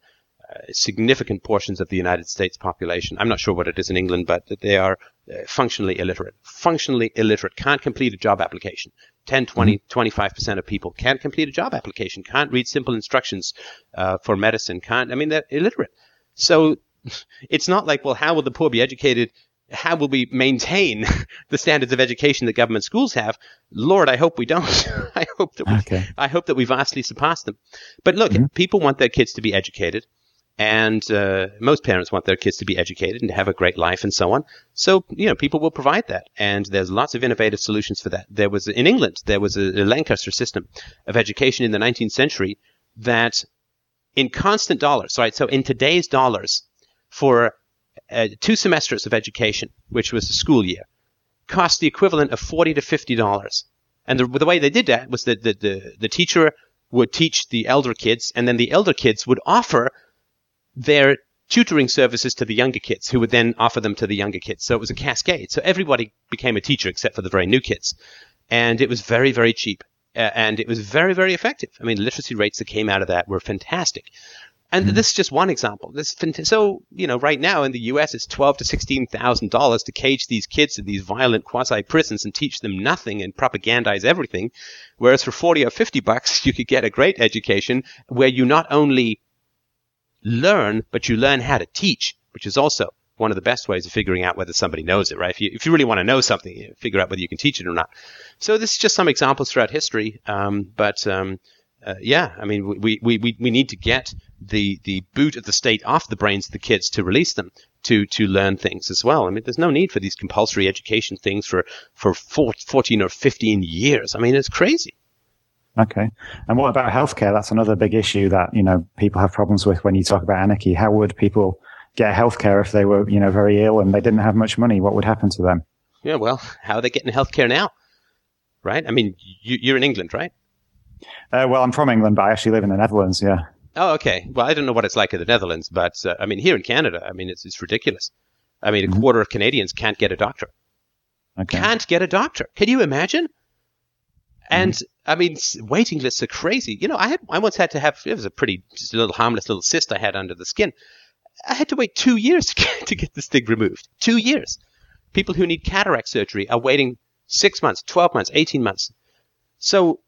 significant portions of the United States population. I'm not sure what it is in England, but they are uh, functionally illiterate. Functionally illiterate. Can't complete a job application. 10, 20, mm-hmm. 25% of people can't complete a job application. Can't read simple instructions uh, for medicine. Can't. I mean, they're illiterate. So it's not like, well, how will the poor be educated? How will we maintain the standards of education that government schools have? Lord, I hope we don't. I hope that we, okay. I hope that we vastly surpass them. But look, mm-hmm. people want their kids to be educated. And uh, most parents want their kids to be educated and to have a great life and so on. So, you know, people will provide that. And there's lots of innovative solutions for that. There was, in England, there was a, a Lancaster system of education in the 19th century that in constant dollars, right? So in today's dollars, for uh, two semesters of education, which was a school year, cost the equivalent of 40 to $50. And the, the way they did that was that the, the, the teacher would teach the elder kids, and then the elder kids would offer their tutoring services to the younger kids who would then offer them to the younger kids. So it was a cascade. So everybody became a teacher except for the very new kids. And it was very, very cheap. Uh, and it was very, very effective. I mean, literacy rates that came out of that were fantastic. And mm-hmm. this is just one example. This so you know right now in the U.S. it's twelve to sixteen thousand dollars to cage these kids in these violent quasi prisons and teach them nothing and propagandize everything, whereas for forty or fifty bucks you could get a great education where you not only learn, but you learn how to teach, which is also one of the best ways of figuring out whether somebody knows it, right? If you, if you really want to know something, you figure out whether you can teach it or not. So this is just some examples throughout history, um, but um, uh, yeah, I mean, we, we, we, we need to get the, the boot of the state off the brains of the kids to release them to, to learn things as well. I mean, there's no need for these compulsory education things for, for 14 or 15 years. I mean, it's crazy. Okay. And what about healthcare? That's another big issue that, you know, people have problems with when you talk about anarchy. How would people get healthcare if they were, you know, very ill and they didn't have much money? What would happen to them? Yeah, well, how are they getting healthcare now? Right? I mean, you, are in England, right? Uh, well, I'm from England, but I actually live in the Netherlands. Yeah. Oh, okay. Well, I don't know what it's like in the Netherlands, but uh, I mean, here in Canada, I mean, it's it's ridiculous. I mean, a mm-hmm. quarter of Canadians can't get a doctor. Okay. Can't get a doctor. Can you imagine? And mm-hmm. I mean, waiting lists are crazy. You know, I had I once had to have it was a pretty just a little harmless little cyst I had under the skin. I had to wait two years to get, to get this thing removed. Two years. People who need cataract surgery are waiting six months, twelve months, eighteen months. So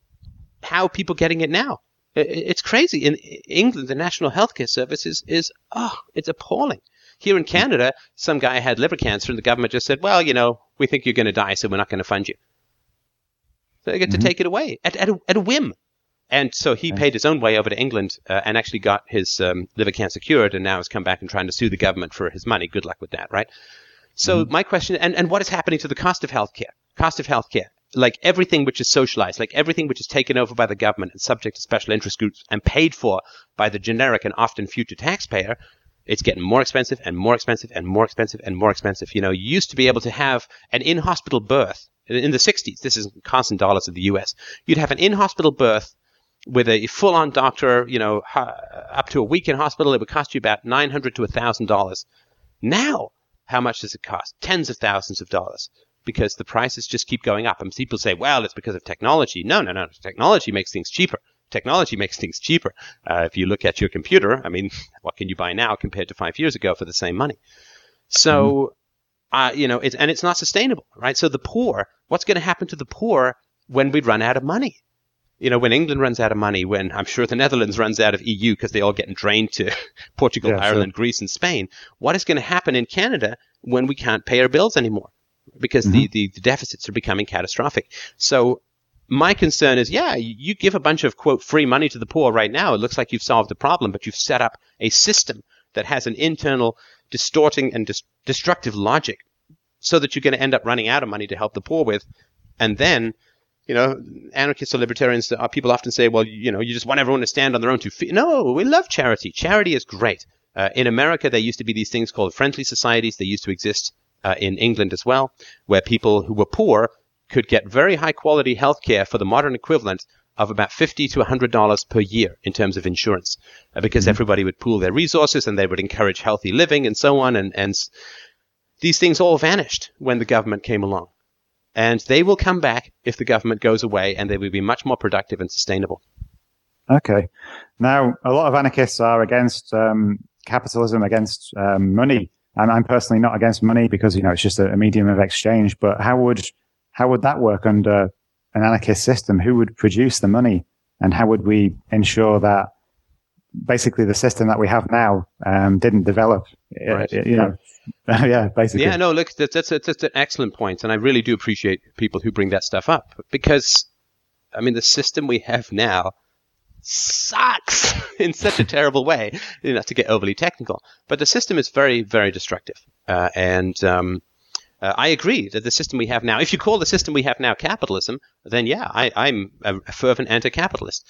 how are people getting it now? It's crazy. In England, the National Healthcare Service is, is oh, it's appalling. Here in Canada, some guy had liver cancer, and the government just said, "Well, you know, we think you're going to die, so we're not going to fund you." They get mm-hmm. to take it away at, at, a, at a whim. And so he paid his own way over to England uh, and actually got his um, liver cancer cured, and now has come back and trying to sue the government for his money. Good luck with that, right? So mm-hmm. my question, and, and what is happening to the cost of healthcare? Cost of healthcare like everything which is socialized, like everything which is taken over by the government and subject to special interest groups and paid for by the generic and often future taxpayer, it's getting more expensive and more expensive and more expensive and more expensive. You know, you used to be able to have an in-hospital birth in the 60s. This is constant dollars of the U.S. You'd have an in-hospital birth with a full-on doctor, you know, up to a week in hospital. It would cost you about 900 to $1,000. Now, how much does it cost? Tens of thousands of dollars because the prices just keep going up. And people say, well, it's because of technology. No, no, no. Technology makes things cheaper. Technology makes things cheaper. Uh, if you look at your computer, I mean, what can you buy now compared to five years ago for the same money? So. Uh, you know, it's, and it's not sustainable, right? So the poor, what's going to happen to the poor when we run out of money? You know, when England runs out of money, when I'm sure the Netherlands runs out of EU because they all getting drained to Portugal, yeah, Ireland, sure. Greece, and Spain, what is going to happen in Canada when we can't pay our bills anymore? because mm-hmm. the, the, the deficits are becoming catastrophic. So my concern is, yeah, you give a bunch of quote free money to the poor right now. It looks like you've solved the problem, but you've set up a system that has an internal distorting and dis- destructive logic so that you're going to end up running out of money to help the poor with. And then, you know, anarchists or libertarians, people often say, well, you know, you just want everyone to stand on their own two feet. No, we love charity. Charity is great. Uh, in America, there used to be these things called friendly societies. They used to exist uh, in England as well, where people who were poor could get very high quality health care for the modern equivalent of about 50 to 100 dollars per year in terms of insurance uh, because mm-hmm. everybody would pool their resources and they would encourage healthy living and so on and, and these things all vanished when the government came along and they will come back if the government goes away and they will be much more productive and sustainable okay now a lot of anarchists are against um, capitalism against um, money I'm, I'm personally not against money because you know it's just a, a medium of exchange. But how would how would that work under an anarchist system? Who would produce the money, and how would we ensure that basically the system that we have now um, didn't develop? Right. You know, yeah, basically. Yeah, no, look, that's, that's, that's an excellent point, and I really do appreciate people who bring that stuff up because, I mean, the system we have now sucks in such a terrible way, you know, to get overly technical. But the system is very, very destructive. Uh, and um, uh, I agree that the system we have now, if you call the system we have now capitalism, then yeah, I, am a fervent anti capitalist.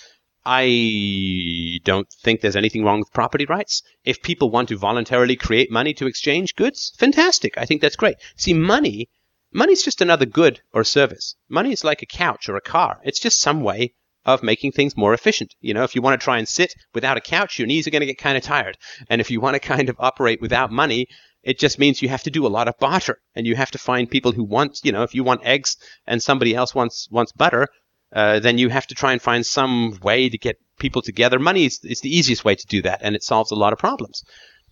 I don't think there's anything wrong with property rights. If people want to voluntarily create money to exchange goods, fantastic. I think that's great. See, money, money's just another good or service. Money is like a couch or a car. It's just some way of making things more efficient. You know, if you want to try and sit without a couch, your knees are going to get kind of tired. And if you want to kind of operate without money, it just means you have to do a lot of barter and you have to find people who want, you know, if you want eggs and somebody else wants, wants butter, uh, then you have to try and find some way to get people together. Money is, is the easiest way to do that and it solves a lot of problems.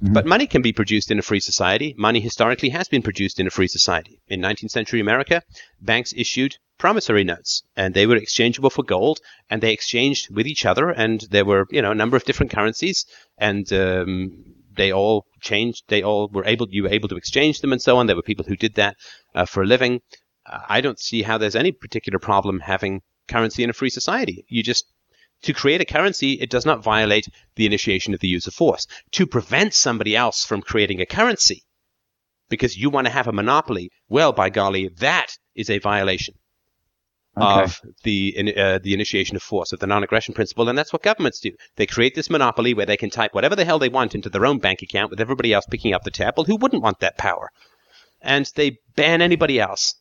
Mm-hmm. But money can be produced in a free society. Money historically has been produced in a free society. In 19th century America, banks issued promissory notes and they were exchangeable for gold and they exchanged with each other and there were, you know, a number of different currencies and, um, they all changed. They all were able, you were able to exchange them and so on. There were people who did that uh, for a living. Uh, I don't see how there's any particular problem having currency in a free society. You just To create a currency, it does not violate the initiation of the use of force. To prevent somebody else from creating a currency because you want to have a monopoly, well, by golly, that is a violation okay. of the uh, the initiation of force of the non-aggression principle, and that's what governments do. They create this monopoly where they can type whatever the hell they want into their own bank account with everybody else picking up the tab. Well, who wouldn't want that power? And they ban anybody else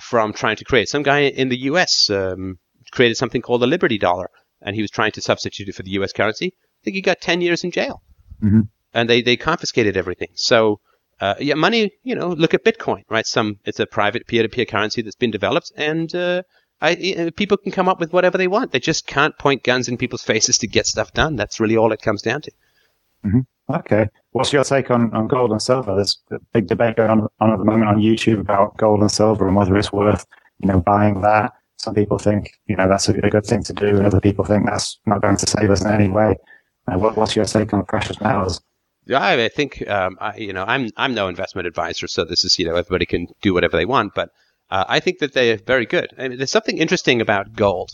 from trying to create. Some guy in the U.S. Um, created something called the Liberty Dollar, and he was trying to substitute it for the U.S. currency. I think he got 10 years in jail. Mm-hmm. And they, they confiscated everything. So, uh, yeah, money, you know, look at Bitcoin, right? Some, it's a private peer-to-peer currency that's been developed, and uh, I, people can come up with whatever they want. They just can't point guns in people's faces to get stuff done. That's really all it comes down to. Mm-hmm. Okay. What's your take on, on gold and silver? There's a big debate going on, on at the moment on YouTube about gold and silver and whether it's worth, you know, buying that. Some people think, you know, that's a, a good thing to do, and other people think that's not going to save us in any way. Uh, what, what's your take on precious metals? Yeah, I think um, I, you know I'm I'm no investment advisor, so this is you know everybody can do whatever they want, but uh, I think that they're very good. I mean, there's something interesting about gold.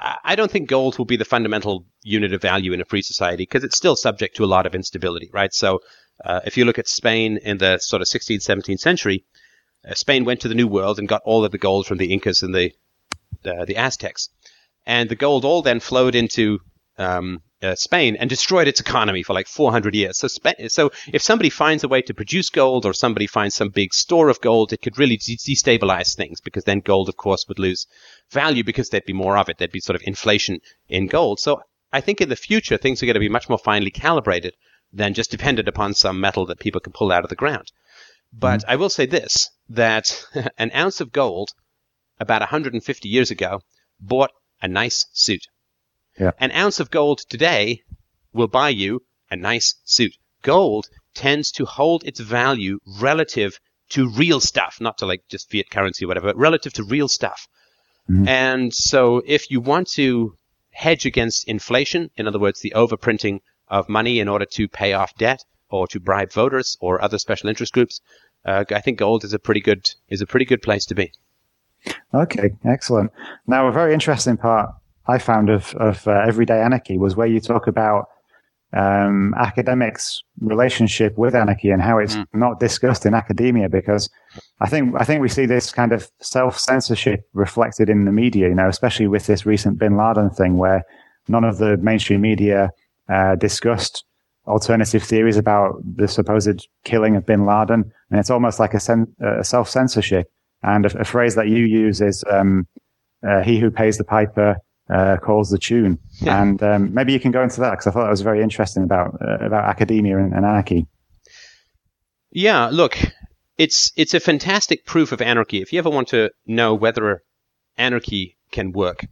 I don't think gold will be the fundamental unit of value in a free society because it's still subject to a lot of instability, right? So, uh, if you look at Spain in the sort of 16th, 17th century, uh, Spain went to the New World and got all of the gold from the Incas and the uh, the Aztecs, and the gold all then flowed into um, uh, Spain and destroyed its economy for like 400 years. So, so if somebody finds a way to produce gold or somebody finds some big store of gold, it could really de- destabilize things because then gold, of course, would lose value because there'd be more of it. There'd be sort of inflation in gold. So I think in the future, things are going to be much more finely calibrated than just dependent upon some metal that people can pull out of the ground. But mm-hmm. I will say this, that an ounce of gold about 150 years ago bought a nice suit. Yeah. An ounce of gold today will buy you a nice suit. Gold tends to hold its value relative to real stuff, not to like just fiat currency or whatever, but relative to real stuff. Mm-hmm. And so if you want to hedge against inflation, in other words, the overprinting of money in order to pay off debt or to bribe voters or other special interest groups, uh, I think gold is a pretty good is a pretty good place to be. Okay, excellent. Now, a very interesting part I found of, of uh, Everyday Anarchy was where you talk about um, academics' relationship with anarchy and how it's mm. not discussed in academia because I think I think we see this kind of self censorship reflected in the media, you know, especially with this recent Bin Laden thing where none of the mainstream media uh, discussed alternative theories about the supposed killing of Bin Laden, and it's almost like a, sen- a self censorship. And a, a, phrase that you use is um, uh, "He who pays the piper uh, calls the tune. Yeah. And um, maybe you can go into that because I thought that was very interesting about uh, about academia and, and, anarchy. Yeah, look, it's it's a fantastic proof of anarchy. If you ever want to know whether anarchy can work,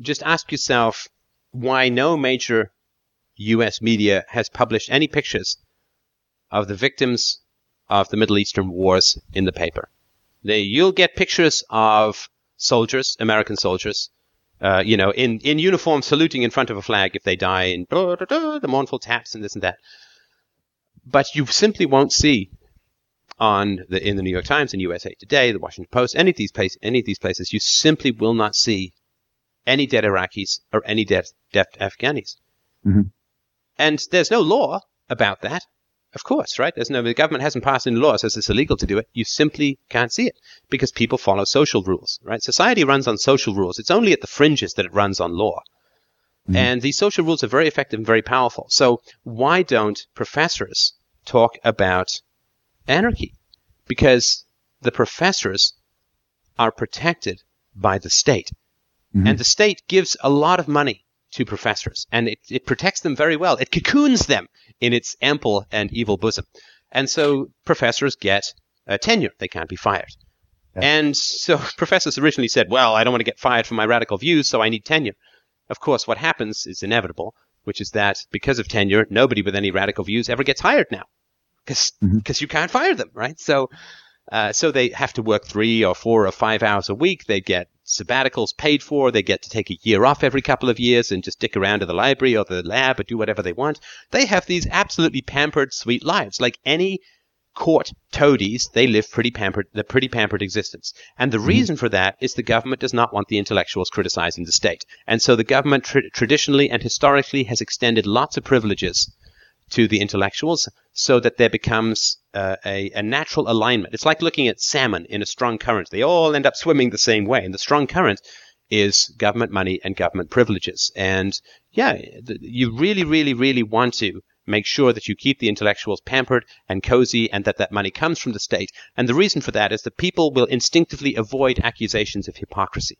just ask yourself why no major U.S. media has published any pictures of the victims of the Middle Eastern wars in the paper. They, you'll get pictures of soldiers, American soldiers, uh, you know, in, in uniform saluting in front of a flag if they die and the mournful taps and this and that. But you simply won't see on the in the New York Times and USA Today, the Washington Post, any of these places, any of these places, you simply will not see any dead Iraqis or any dead, dead Afghanis. Mm-hmm. And there's no law about that. Of course, right? There's no, the government hasn't passed any law that says it's illegal to do it. You simply can't see it because people follow social rules, right? Society runs on social rules. It's only at the fringes that it runs on law. Mm. And these social rules are very effective and very powerful. So why don't professors talk about anarchy? Because the professors are protected by the state. Mm-hmm. And the state gives a lot of money to professors and it, it protects them very well. It cocoons them in its ample and evil bosom. And so professors get tenure. They can't be fired. Yeah. And so professors originally said, well, I don't want to get fired for my radical views, so I need tenure. Of course, what happens is inevitable, which is that because of tenure, nobody with any radical views ever gets hired now. Because mm-hmm. you can't fire them, right? So, uh, so they have to work three or four or five hours a week. They get sabbaticals paid for. They get to take a year off every couple of years and just stick around to the library or the lab or do whatever they want. They have these absolutely pampered, sweet lives, like any court toadies, they live pretty pampered, the pretty pampered existence. And the mm-hmm. reason for that is the government does not want the intellectuals criticizing the state. And so the government tra- traditionally and historically has extended lots of privileges to the intellectuals so that there becomes uh, a, a, natural alignment. It's like looking at salmon in a strong current. They all end up swimming the same way. And the strong current is government money and government privileges. And yeah, you really, really, really want to make sure that you keep the intellectuals pampered and cozy and that that money comes from the state. And the reason for that is that people will instinctively avoid accusations of hypocrisy,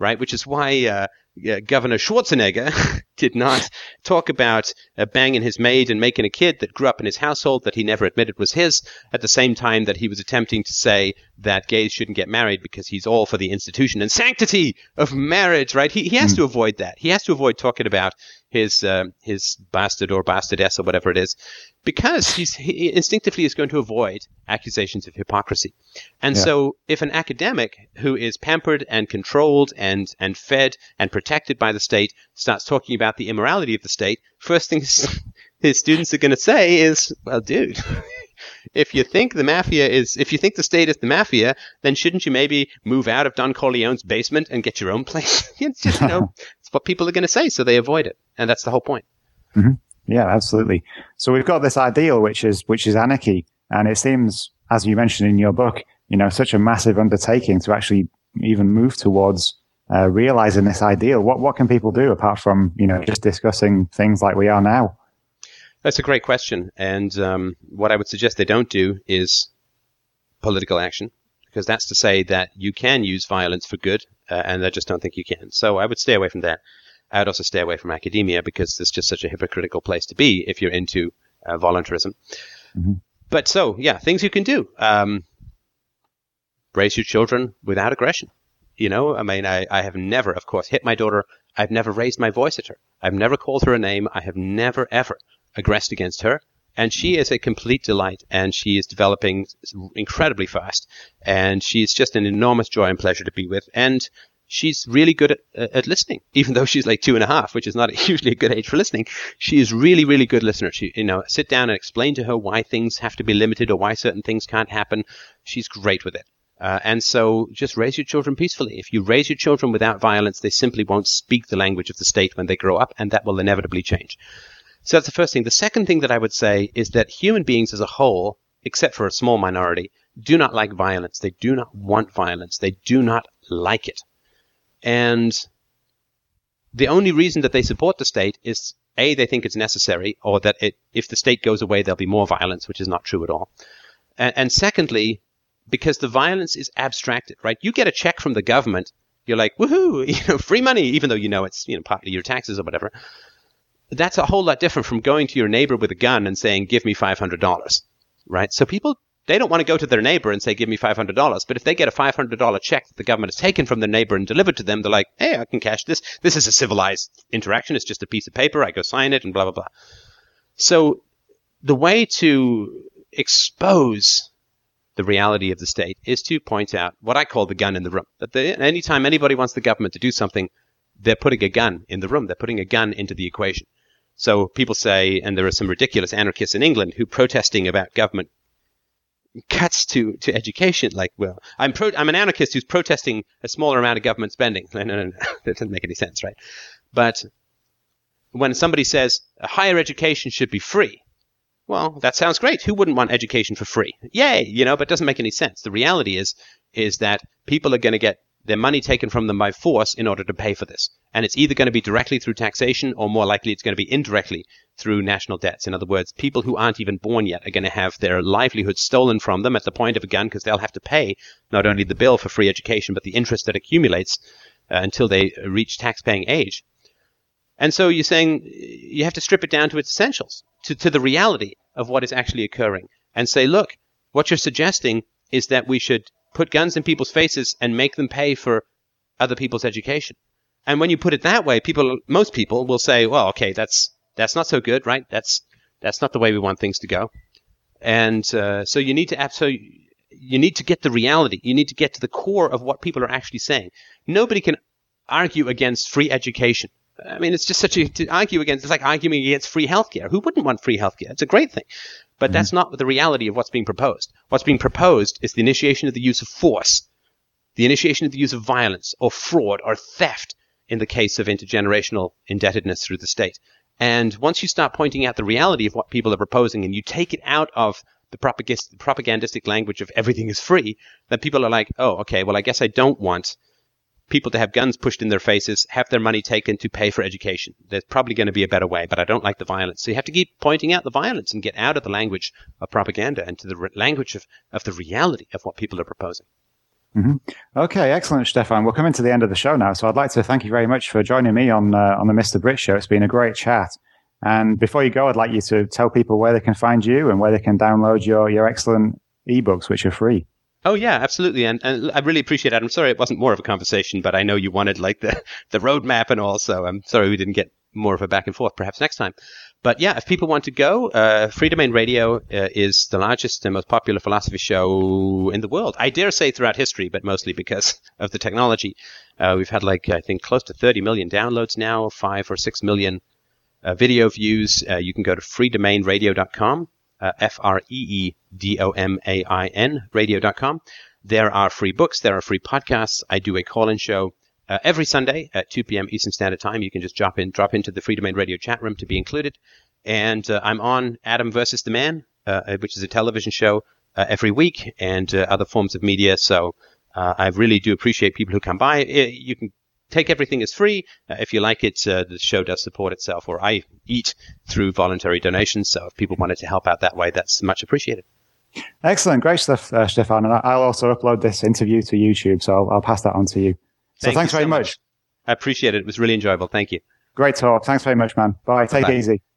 right? Which is why uh, uh, Governor Schwarzenegger did not talk about uh, banging his maid and making a kid that grew up in his household that he never admitted was his, at the same time that he was attempting to say that gays shouldn't get married because he's all for the institution and sanctity of marriage, right? He, he has mm. to avoid that. He has to avoid talking about his uh, his bastard or bastardess or whatever it is, because he's he instinctively is going to avoid accusations of hypocrisy. And yeah. so, if an academic who is pampered and controlled and and fed and protected by the state starts talking about the immorality of the state, first things his students are going to say is, "Well, dude." if you think the mafia is, if you think the state is the mafia, then shouldn't you maybe move out of Don Corleone's basement and get your own place? it's just, you know, it's what people are going to say, so they avoid it, and that's the whole point. Mm-hmm. Yeah, absolutely. So we've got this ideal, which is which is anarchy, and it seems, as you mentioned in your book, you know, such a massive undertaking to actually even move towards uh, realizing this ideal. What what can people do apart from you know just discussing things like we are now? That's a great question, and um, what I would suggest they don't do is political action, because that's to say that you can use violence for good, uh, and I just don't think you can. So I would stay away from that. I'd also stay away from academia because it's just such a hypocritical place to be if you're into uh, voluntarism. Mm-hmm. But so, yeah, things you can do. Um, raise your children without aggression. You know, I mean, I, I have never, of course, hit my daughter. I've never raised my voice at her. I've never called her a name. I have never, ever aggressed against her. And she is a complete delight, and she is developing incredibly fast. And she's just an enormous joy and pleasure to be with. And she's really good at, at listening, even though she's like two and a half, which is not usually a good age for listening. She is really, really good listener. She, you know, sit down and explain to her why things have to be limited or why certain things can't happen. She's great with it. Uh, and so just raise your children peacefully. If you raise your children without violence, they simply won't speak the language of the state when they grow up, and that will inevitably change. So that's the first thing. The second thing that I would say is that human beings as a whole, except for a small minority, do not like violence. They do not want violence. They do not like it. And the only reason that they support the state is A, they think it's necessary, or that it, if the state goes away, there'll be more violence, which is not true at all. And, and secondly, because the violence is abstracted, right? You get a check from the government, you're like, woohoo, you know, free money, even though you know it's, you know, partly your taxes or whatever. That's a whole lot different from going to your neighbor with a gun and saying, give me $500, right? So people, they don't want to go to their neighbor and say, give me $500. But if they get a $500 check that the government has taken from their neighbor and delivered to them, they're like, hey, I can cash this. This is a civilized interaction. It's just a piece of paper. I go sign it and blah, blah, blah. So the way to expose the reality of the state is to point out what I call the gun in the room. That the, anytime anybody wants the government to do something, they're putting a gun in the room. They're putting a gun into the equation. So people say, and there are some ridiculous anarchists in England who protesting about government cuts to, to education. Like, well, I'm pro, I'm an anarchist who's protesting a smaller amount of government spending. No, no, no, that doesn't make any sense, right? But when somebody says higher education should be free, well, that sounds great. Who wouldn't want education for free? Yay, you know, but it doesn't make any sense. The reality is, is that people are going to get their money taken from them by force in order to pay for this. And it's either going to be directly through taxation or more likely it's going to be indirectly through national debts. In other words, people who aren't even born yet are going to have their livelihood stolen from them at the point of a gun because they'll have to pay not only the bill for free education, but the interest that accumulates uh, until they reach tax-paying age. And so you're saying you have to strip it down to its essentials, to, to the reality of what is actually occurring and say, look, what you're suggesting is that we should put guns in people's faces and make them pay for other people's education. And when you put it that way, people, most people will say, well, okay, that's, that's not so good, right? That's, that's not the way we want things to go. And, uh, so you need to, so you need to get the reality. You need to get to the core of what people are actually saying. Nobody can argue against free education I mean, it's just such a to argue against. It's like arguing against free healthcare. Who wouldn't want free healthcare? It's a great thing, but mm-hmm. that's not the reality of what's being proposed. What's being proposed is the initiation of the use of force, the initiation of the use of violence or fraud or theft in the case of intergenerational indebtedness through the state. And once you start pointing out the reality of what people are proposing, and you take it out of the propagandistic language of everything is free, then people are like, oh, okay, well, I guess I don't want people to have guns pushed in their faces, have their money taken to pay for education. There's probably going to be a better way, but I don't like the violence. So you have to keep pointing out the violence and get out of the language of propaganda and to the re- language of, of the reality of what people are proposing. Mm-hmm. Okay, excellent, Stefan. We're coming to the end of the show now, so I'd like to thank you very much for joining me on uh, on the Mr. Brit Show. It's been a great chat. And before you go, I'd like you to tell people where they can find you and where they can download your your excellent ebooks, which are free. Oh yeah, absolutely, and, and I really appreciate it. I'm sorry it wasn't more of a conversation, but I know you wanted like the the roadmap and all, so I'm sorry we didn't get more of a back and forth. Perhaps next time. But yeah, if people want to go, uh, Freedomain Radio uh, is the largest and most popular philosophy show in the world. I dare say throughout history, but mostly because of the technology. Uh, we've had like I think close to 30 million downloads now, five or six million uh, video views. Uh, you can go to freedomainradio.com uh, F R E E D O M A I N, radio.com. There are free books, there are free podcasts. I do a call in show uh, every Sunday at 2 p.m. Eastern Standard Time. You can just drop in, drop into the Freedomain Radio chat room to be included. And uh, I'm on Adam versus the Man, uh, which is a television show uh, every week, and uh, other forms of media. So I really do appreciate people who come by. You can take everything as free. Uh, if you like it, uh, the show does support itself, or I eat through voluntary donations. So if people wanted to help out that way, that's much appreciated. Excellent. Great stuff, uh, Stefan. And I'll also upload this interview to YouTube, so I'll, I'll pass that on to you. So thanks very so much. much. I appreciate it. It was really enjoyable. Thank you. Great talk. Thanks very much, man. Bye. Take Bye. it easy.